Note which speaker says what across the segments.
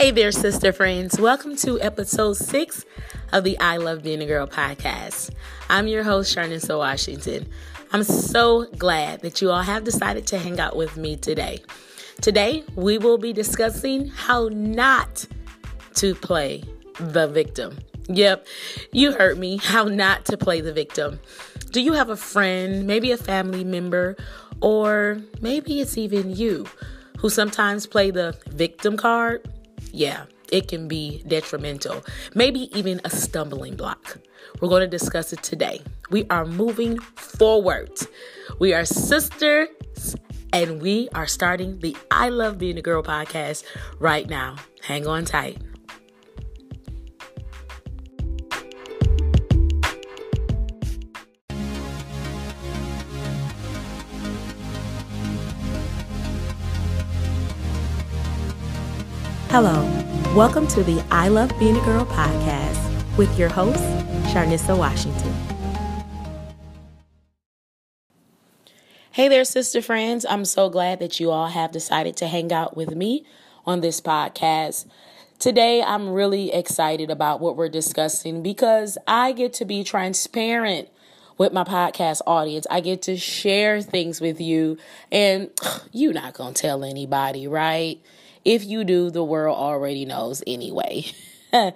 Speaker 1: Hey there, sister friends. Welcome to episode six of the I Love Being a Girl podcast. I'm your host, Sharnissa Washington. I'm so glad that you all have decided to hang out with me today. Today, we will be discussing how not to play the victim. Yep, you heard me. How not to play the victim. Do you have a friend, maybe a family member, or maybe it's even you who sometimes play the victim card? Yeah, it can be detrimental, maybe even a stumbling block. We're going to discuss it today. We are moving forward. We are sisters and we are starting the I Love Being a Girl podcast right now. Hang on tight. Hello, welcome to the I Love Being a Girl podcast with your host, Sharnissa Washington. Hey there, sister friends. I'm so glad that you all have decided to hang out with me on this podcast. Today, I'm really excited about what we're discussing because I get to be transparent with my podcast audience. I get to share things with you, and you're not going to tell anybody, right? If you do, the world already knows anyway. but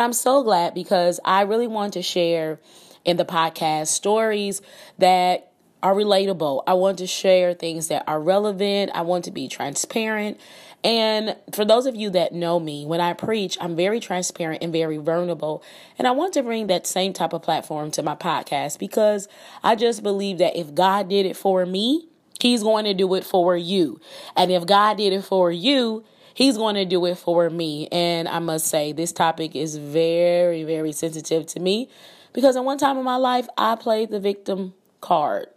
Speaker 1: I'm so glad because I really want to share in the podcast stories that are relatable. I want to share things that are relevant. I want to be transparent. And for those of you that know me, when I preach, I'm very transparent and very vulnerable. And I want to bring that same type of platform to my podcast because I just believe that if God did it for me, He's going to do it for you. And if God did it for you, He's going to do it for me. And I must say, this topic is very, very sensitive to me because at one time in my life, I played the victim card.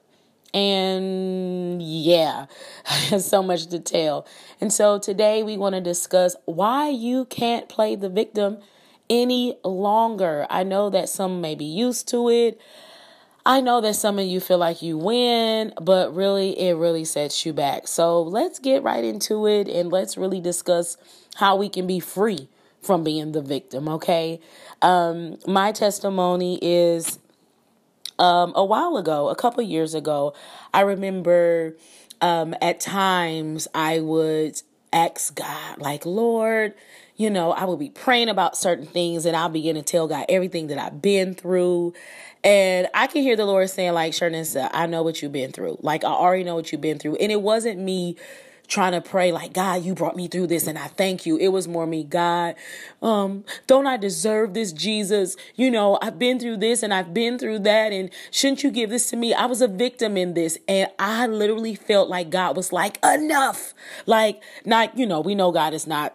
Speaker 1: And yeah, so much to tell. And so today we want to discuss why you can't play the victim any longer. I know that some may be used to it. I know that some of you feel like you win, but really, it really sets you back. So let's get right into it and let's really discuss how we can be free from being the victim, okay? Um, my testimony is um, a while ago, a couple years ago, I remember um, at times I would ask God, like, Lord, you know, I would be praying about certain things and I'll begin to tell God everything that I've been through. And I can hear the Lord saying, like, Sharnissa, I know what you've been through. Like, I already know what you've been through. And it wasn't me trying to pray like God, you brought me through this and I thank you. It was more me, God, um, don't I deserve this, Jesus? You know, I've been through this and I've been through that and shouldn't you give this to me? I was a victim in this and I literally felt like God was like, enough. Like, not, you know, we know God is not,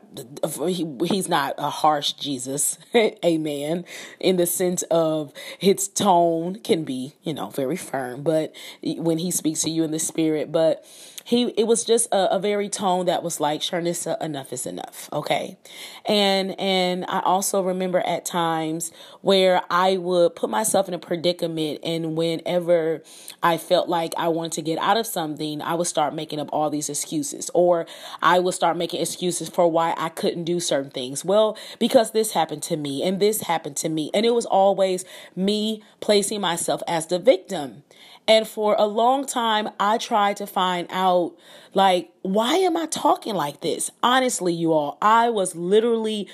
Speaker 1: he, he's not a harsh Jesus. Amen. In the sense of his tone can be, you know, very firm, but when he speaks to you in the spirit, but he it was just a, a very tone that was like Sharnissa, enough is enough. Okay. And and I also remember at times where I would put myself in a predicament and whenever I felt like I wanted to get out of something, I would start making up all these excuses. Or I would start making excuses for why I couldn't do certain things. Well, because this happened to me and this happened to me. And it was always me placing myself as the victim. And for a long time, I tried to find out, like, why am I talking like this? Honestly, you all, I was literally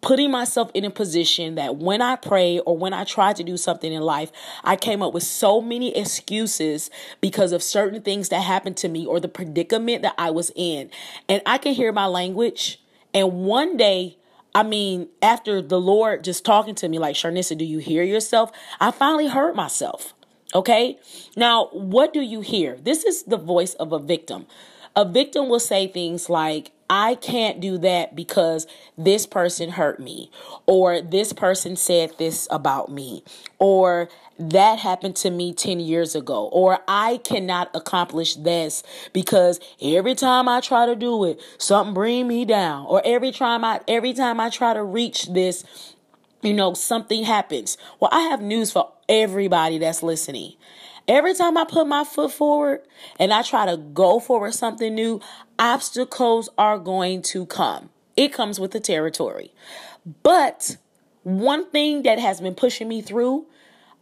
Speaker 1: putting myself in a position that when I pray or when I try to do something in life, I came up with so many excuses because of certain things that happened to me or the predicament that I was in. And I can hear my language. And one day, I mean, after the Lord just talking to me, like, Sharnissa, do you hear yourself? I finally heard myself. Okay. Now, what do you hear? This is the voice of a victim. A victim will say things like, I can't do that because this person hurt me, or this person said this about me, or that happened to me 10 years ago, or I cannot accomplish this because every time I try to do it, something bring me down, or every time I every time I try to reach this, you know, something happens. Well, I have news for everybody that's listening. Every time I put my foot forward and I try to go for something new, obstacles are going to come. It comes with the territory. But one thing that has been pushing me through,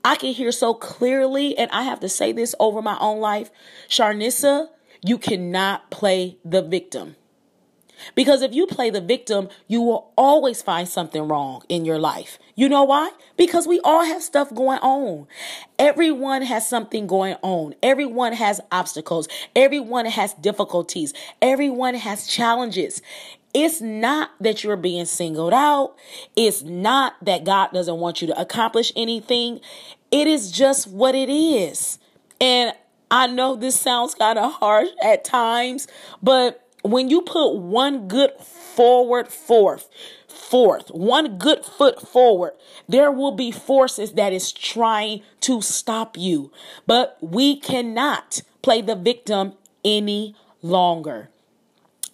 Speaker 1: I can hear so clearly, and I have to say this over my own life Sharnissa, you cannot play the victim. Because if you play the victim, you will always find something wrong in your life. You know why? Because we all have stuff going on. Everyone has something going on. Everyone has obstacles. Everyone has difficulties. Everyone has challenges. It's not that you're being singled out. It's not that God doesn't want you to accomplish anything. It is just what it is. And I know this sounds kind of harsh at times, but when you put one good forward forth, forth, one good foot forward, there will be forces that is trying to stop you. But we cannot play the victim any longer.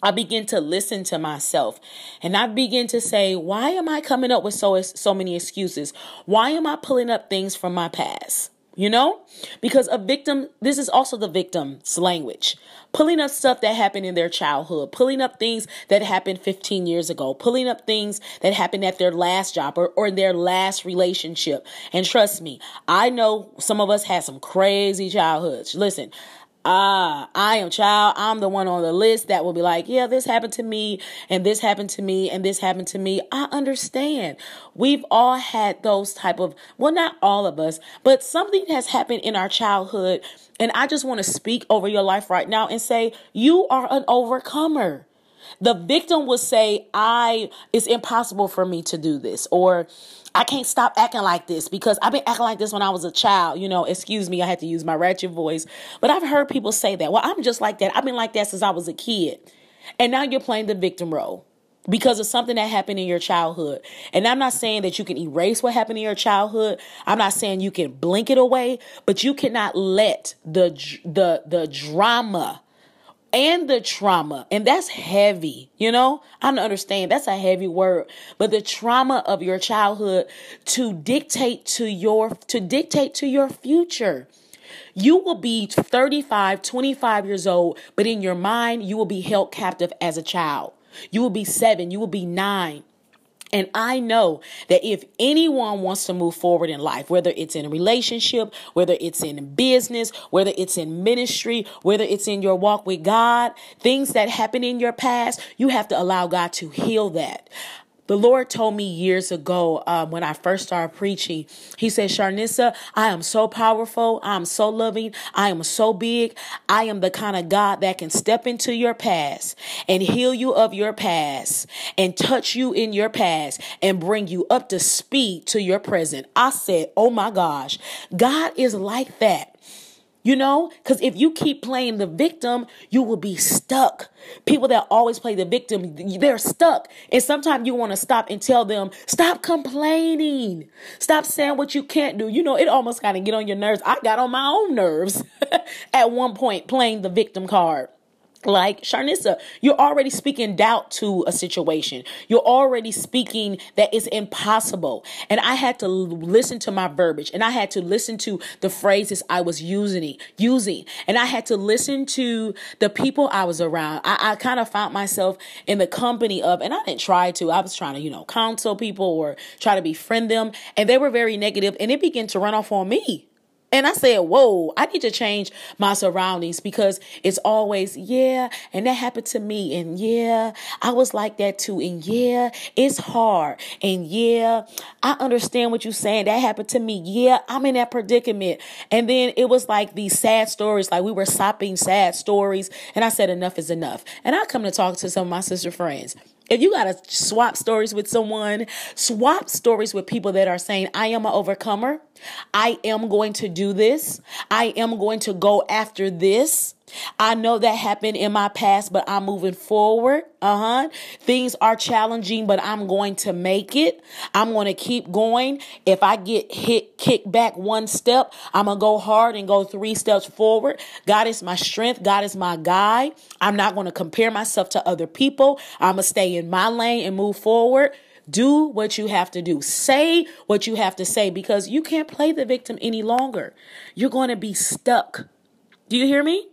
Speaker 1: I begin to listen to myself and I begin to say, why am I coming up with so so many excuses? Why am I pulling up things from my past? You know? Because a victim, this is also the victim's language. Pulling up stuff that happened in their childhood, pulling up things that happened 15 years ago, pulling up things that happened at their last job or, or their last relationship. And trust me, I know some of us had some crazy childhoods. Listen, ah, I am child. I'm the one on the list that will be like, yeah, this happened to me, and this happened to me, and this happened to me. I understand. We've all had those type of, well, not all of us, but something has happened in our childhood. And I just want to speak over your life right now and say, you are an overcomer. The victim will say, I, it's impossible for me to do this, or I can't stop acting like this because I've been acting like this when I was a child. You know, excuse me, I had to use my ratchet voice. But I've heard people say that. Well, I'm just like that. I've been like that since I was a kid. And now you're playing the victim role because of something that happened in your childhood. And I'm not saying that you can erase what happened in your childhood. I'm not saying you can blink it away, but you cannot let the the the drama and the trauma. And that's heavy, you know? I don't understand. That's a heavy word. But the trauma of your childhood to dictate to your to dictate to your future. You will be 35, 25 years old, but in your mind, you will be held captive as a child. You will be seven, you will be nine. And I know that if anyone wants to move forward in life, whether it's in a relationship, whether it's in business, whether it's in ministry, whether it's in your walk with God, things that happen in your past, you have to allow God to heal that. The Lord told me years ago um, when I first started preaching, He said, Sharnissa, I am so powerful. I am so loving. I am so big. I am the kind of God that can step into your past and heal you of your past and touch you in your past and bring you up to speed to your present. I said, Oh my gosh, God is like that. You know, because if you keep playing the victim, you will be stuck. People that always play the victim, they're stuck. And sometimes you want to stop and tell them, stop complaining. Stop saying what you can't do. You know, it almost kind of get on your nerves. I got on my own nerves at one point playing the victim card. Like Sharnissa, you're already speaking doubt to a situation. You're already speaking that it's impossible. And I had to listen to my verbiage and I had to listen to the phrases I was using, using. And I had to listen to the people I was around. I, I kind of found myself in the company of, and I didn't try to, I was trying to, you know, counsel people or try to befriend them. And they were very negative and it began to run off on me. And I said, whoa, I need to change my surroundings because it's always, yeah, and that happened to me. And yeah, I was like that too. And yeah, it's hard. And yeah, I understand what you're saying. That happened to me. Yeah, I'm in that predicament. And then it was like these sad stories, like we were sopping sad stories. And I said, enough is enough. And I come to talk to some of my sister friends. If you got to swap stories with someone, swap stories with people that are saying, I am an overcomer. I am going to do this. I am going to go after this. I know that happened in my past, but I'm moving forward. Uh huh. Things are challenging, but I'm going to make it. I'm going to keep going. If I get hit, kick back one step, I'm going to go hard and go three steps forward. God is my strength. God is my guide. I'm not going to compare myself to other people. I'm going to stay in my lane and move forward. Do what you have to do. Say what you have to say because you can't play the victim any longer. You're going to be stuck. Do you hear me?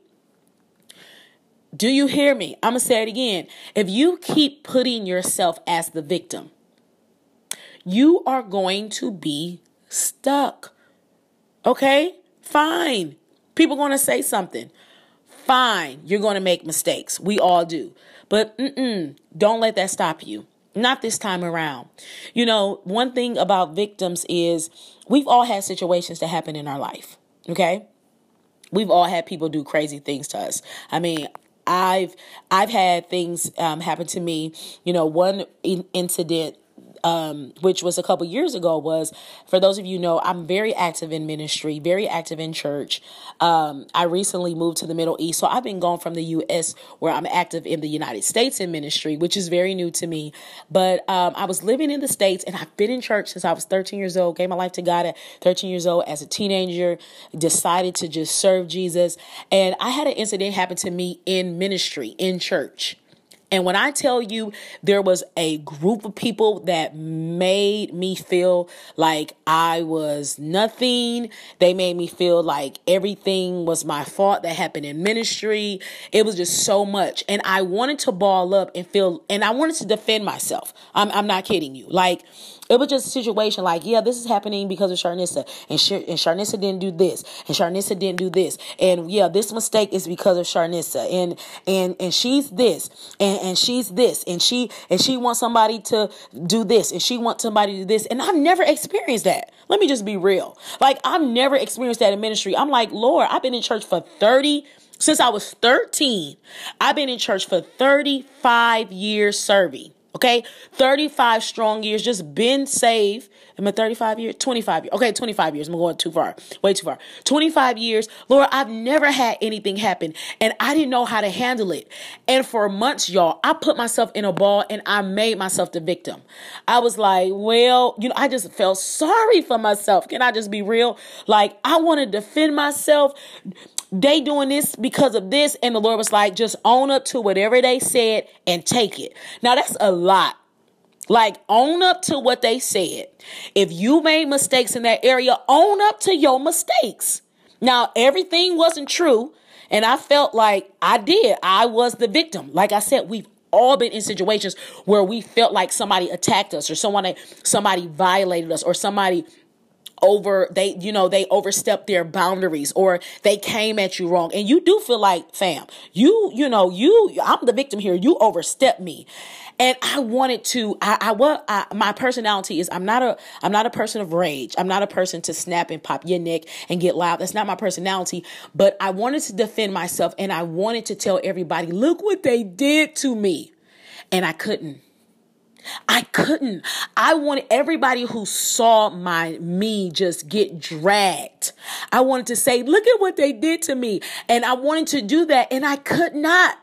Speaker 1: Do you hear me? I'm going to say it again. If you keep putting yourself as the victim, you are going to be stuck. Okay? Fine. People going to say something. Fine. You're going to make mistakes. We all do. But don't let that stop you. Not this time around. You know, one thing about victims is we've all had situations that happen in our life. Okay? We've all had people do crazy things to us. I mean, I've I've had things um, happen to me. You know, one in- incident um, which was a couple years ago, was for those of you know, I'm very active in ministry, very active in church. Um, I recently moved to the Middle East, so I've been gone from the U.S. where I'm active in the United States in ministry, which is very new to me. But um, I was living in the States, and I've been in church since I was 13 years old. Gave my life to God at 13 years old as a teenager. Decided to just serve Jesus, and I had an incident happen to me in ministry in church. And when I tell you there was a group of people that made me feel like I was nothing, they made me feel like everything was my fault that happened in ministry. It was just so much. And I wanted to ball up and feel, and I wanted to defend myself. I'm, I'm not kidding you. Like, it was just a situation like, yeah, this is happening because of Sharnissa, and, Sh- and Sharnissa didn't do this, and Sharnissa didn't do this, and yeah, this mistake is because of Sharnissa, and and and she's this, and and she's this, and she and she wants somebody to do this, and she wants somebody to do this, and I've never experienced that. Let me just be real. Like I've never experienced that in ministry. I'm like, Lord, I've been in church for 30 since I was 13. I've been in church for 35 years serving. Okay, 35 strong years, just been saved. Am I 35 years? 25 years. Okay, 25 years. I'm going too far, way too far. 25 years. Lord, I've never had anything happen and I didn't know how to handle it. And for months, y'all, I put myself in a ball and I made myself the victim. I was like, well, you know, I just felt sorry for myself. Can I just be real? Like, I want to defend myself they doing this because of this. And the Lord was like, just own up to whatever they said and take it. Now that's a lot. Like, own up to what they said. If you made mistakes in that area, own up to your mistakes. Now, everything wasn't true. And I felt like I did. I was the victim. Like I said, we've all been in situations where we felt like somebody attacked us or someone somebody violated us or somebody over they you know they overstepped their boundaries or they came at you wrong. And you do feel like fam you you know you i'm the victim here. You overstepped me. And i wanted to i i what I, my personality is i'm not a i'm not a person of rage. I'm not a person to snap and pop your neck and get loud. That's not my personality. But i wanted to defend myself and i wanted to tell everybody look what they did to me. And i couldn't I couldn't. I wanted everybody who saw my me just get dragged. I wanted to say, look at what they did to me. And I wanted to do that and I could not.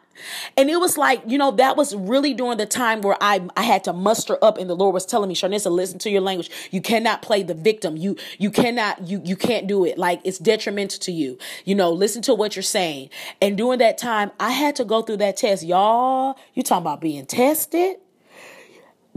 Speaker 1: And it was like, you know, that was really during the time where I I had to muster up and the Lord was telling me, Sharnissa, listen to your language. You cannot play the victim. You you cannot you you can't do it. Like it's detrimental to you. You know, listen to what you're saying. And during that time, I had to go through that test. Y'all, you talking about being tested?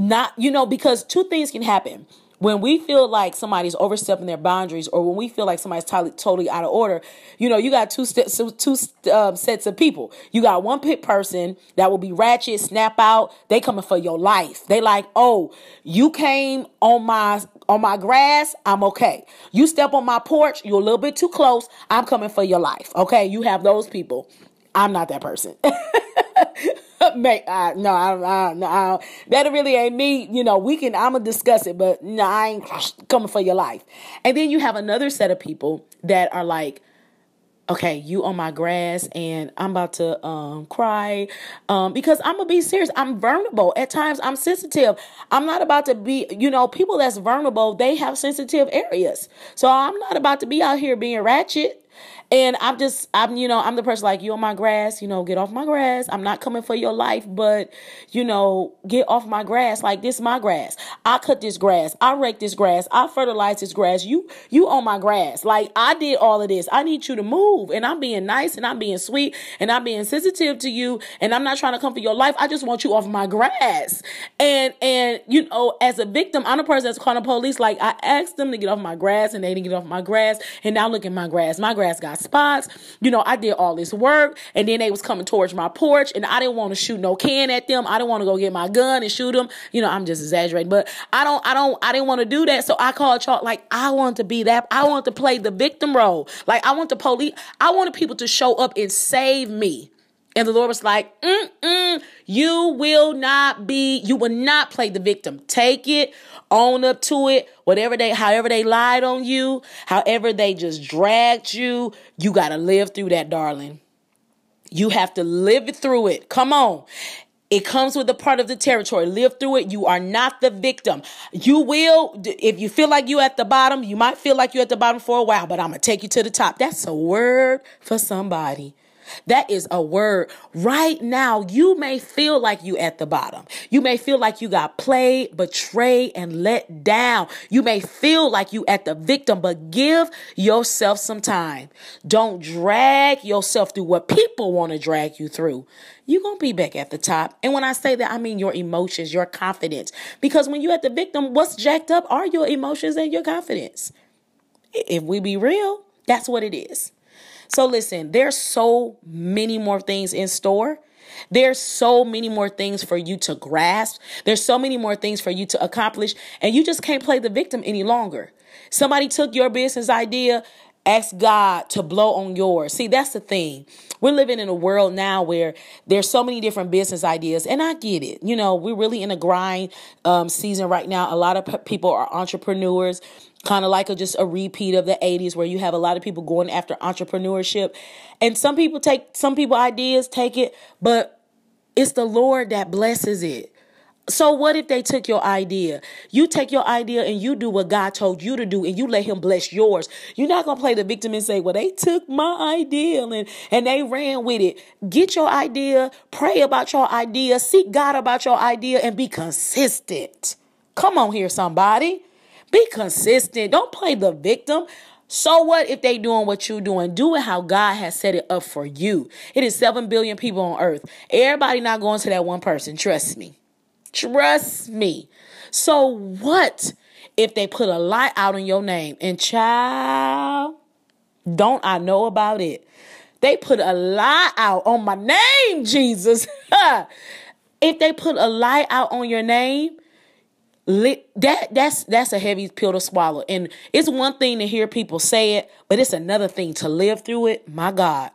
Speaker 1: Not you know because two things can happen. When we feel like somebody's overstepping their boundaries or when we feel like somebody's totally, totally out of order you know you got two steps two um, sets of people. You got one pit person that will be ratchet snap out. They coming for your life. They like oh you came on my on my grass i'm okay. You step on my porch you're a little bit too close i'm coming for your life. Okay? You have those people. I'm not that person Mate, I, no, I, I, no, I, that really ain't me. You know, we can, I'm gonna discuss it, but no, I ain't coming for your life. And then you have another set of people that are like, okay, you on my grass and I'm about to um, cry um, because I'm gonna be serious. I'm vulnerable. At times I'm sensitive. I'm not about to be, you know, people that's vulnerable, they have sensitive areas. So I'm not about to be out here being ratchet. And I'm just, I'm, you know, I'm the person like, you on my grass, you know, get off my grass. I'm not coming for your life, but, you know, get off my grass. Like, this is my grass. I cut this grass. I rake this grass. I fertilize this grass. You, you on my grass. Like, I did all of this. I need you to move. And I'm being nice and I'm being sweet and I'm being sensitive to you. And I'm not trying to come for your life. I just want you off my grass. And, and, you know, as a victim, I'm the person that's calling the police. Like, I asked them to get off my grass and they didn't get off my grass. And now look at my grass. My grass got spots. You know, I did all this work and then they was coming towards my porch and I didn't want to shoot no can at them. I didn't want to go get my gun and shoot them. You know, I'm just exaggerating, but I don't, I don't, I didn't want to do that. So I called y'all like, I want to be that. I want to play the victim role. Like I want the police, I wanted people to show up and save me. And the Lord was like, Mm-mm, you will not be, you will not play the victim. Take it, own up to it, whatever they, however they lied on you, however they just dragged you, you got to live through that, darling. You have to live through it. Come on. It comes with a part of the territory. Live through it. You are not the victim. You will, if you feel like you're at the bottom, you might feel like you're at the bottom for a while, but I'm going to take you to the top. That's a word for somebody. That is a word. Right now, you may feel like you at the bottom. You may feel like you got played, betrayed, and let down. You may feel like you at the victim, but give yourself some time. Don't drag yourself through what people want to drag you through. You're going to be back at the top. And when I say that, I mean your emotions, your confidence. Because when you're at the victim, what's jacked up are your emotions and your confidence. If we be real, that's what it is. So listen, there's so many more things in store. There's so many more things for you to grasp. There's so many more things for you to accomplish, and you just can't play the victim any longer. Somebody took your business idea, ask God to blow on yours. See, that's the thing. We're living in a world now where there's so many different business ideas, and I get it. You know, we're really in a grind um, season right now. A lot of p- people are entrepreneurs kind of like a, just a repeat of the 80s where you have a lot of people going after entrepreneurship and some people take some people ideas take it but it's the lord that blesses it so what if they took your idea you take your idea and you do what god told you to do and you let him bless yours you're not going to play the victim and say well they took my idea and, and they ran with it get your idea pray about your idea seek god about your idea and be consistent come on here somebody be consistent. Don't play the victim. So what if they doing what you doing? Do it how God has set it up for you. It is 7 billion people on earth. Everybody not going to that one person. Trust me. Trust me. So what if they put a lie out on your name? And child, don't I know about it? They put a lie out on my name, Jesus. if they put a lie out on your name, that that's that's a heavy pill to swallow and it's one thing to hear people say it but it's another thing to live through it my god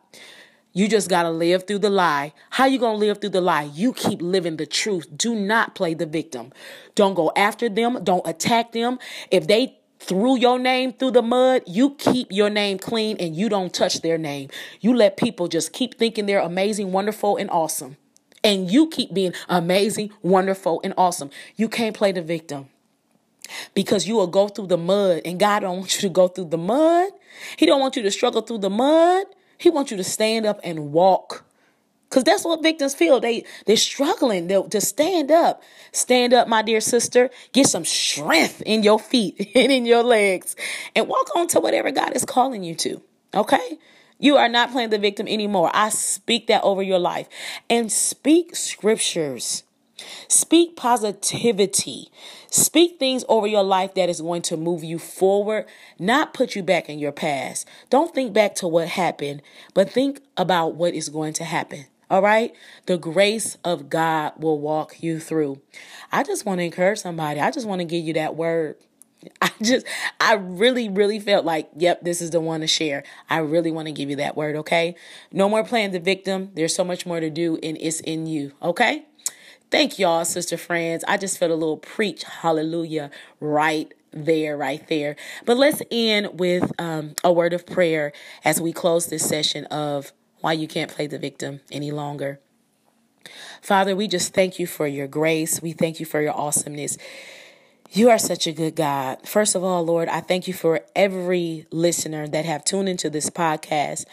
Speaker 1: you just got to live through the lie how you going to live through the lie you keep living the truth do not play the victim don't go after them don't attack them if they threw your name through the mud, you keep your name clean and you don't touch their name. You let people just keep thinking they're amazing, wonderful, and awesome and you keep being amazing, wonderful, and awesome. You can't play the victim because you will go through the mud and God don't want you to go through the mud. He don't want you to struggle through the mud. He wants you to stand up and walk. Cause that's what victims feel. They they're struggling they to stand up. Stand up, my dear sister. Get some strength in your feet and in your legs, and walk on to whatever God is calling you to. Okay, you are not playing the victim anymore. I speak that over your life. And speak scriptures. Speak positivity. Speak things over your life that is going to move you forward, not put you back in your past. Don't think back to what happened, but think about what is going to happen. All right? The grace of God will walk you through. I just want to encourage somebody. I just want to give you that word. I just, I really, really felt like, yep, this is the one to share. I really want to give you that word, okay? No more playing the victim. There's so much more to do, and it's in you, okay? Thank y'all, sister friends. I just felt a little preach, hallelujah, right there, right there. But let's end with um, a word of prayer as we close this session of why you can't play the victim any longer. Father, we just thank you for your grace. We thank you for your awesomeness. You are such a good God. First of all, Lord, I thank you for every listener that have tuned into this podcast.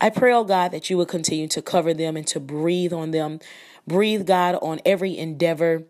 Speaker 1: I pray, oh God, that you would continue to cover them and to breathe on them. Breathe, God, on every endeavor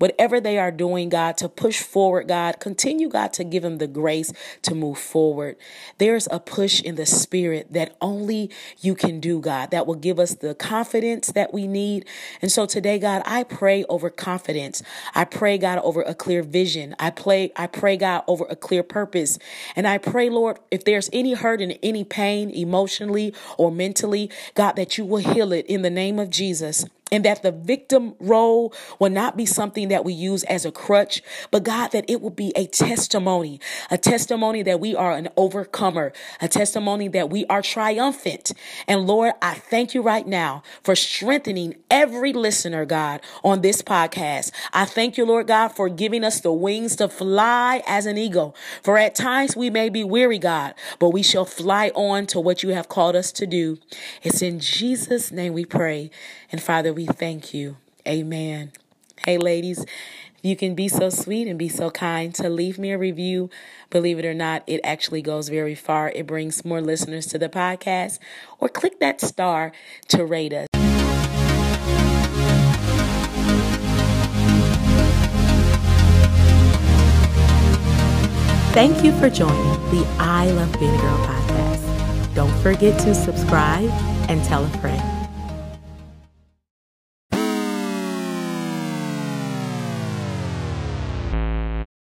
Speaker 1: whatever they are doing, God, to push forward, God, continue, God, to give them the grace to move forward. There's a push in the spirit that only you can do, God, that will give us the confidence that we need. And so today, God, I pray over confidence. I pray, God, over a clear vision. I pray, I pray, God, over a clear purpose. And I pray, Lord, if there's any hurt and any pain emotionally or mentally, God, that you will heal it in the name of Jesus and that the victim role will not be something that we use as a crutch, but God, that it will be a testimony, a testimony that we are an overcomer, a testimony that we are triumphant. And Lord, I thank you right now for strengthening every listener, God, on this podcast. I thank you, Lord God, for giving us the wings to fly as an eagle. For at times we may be weary, God, but we shall fly on to what you have called us to do. It's in Jesus' name we pray. And Father, we thank you. Amen. Hey, ladies, you can be so sweet and be so kind to leave me a review. Believe it or not, it actually goes very far. It brings more listeners to the podcast. Or click that star to rate us. Thank you for joining the I Love Being a Girl podcast. Don't forget to subscribe and tell a friend.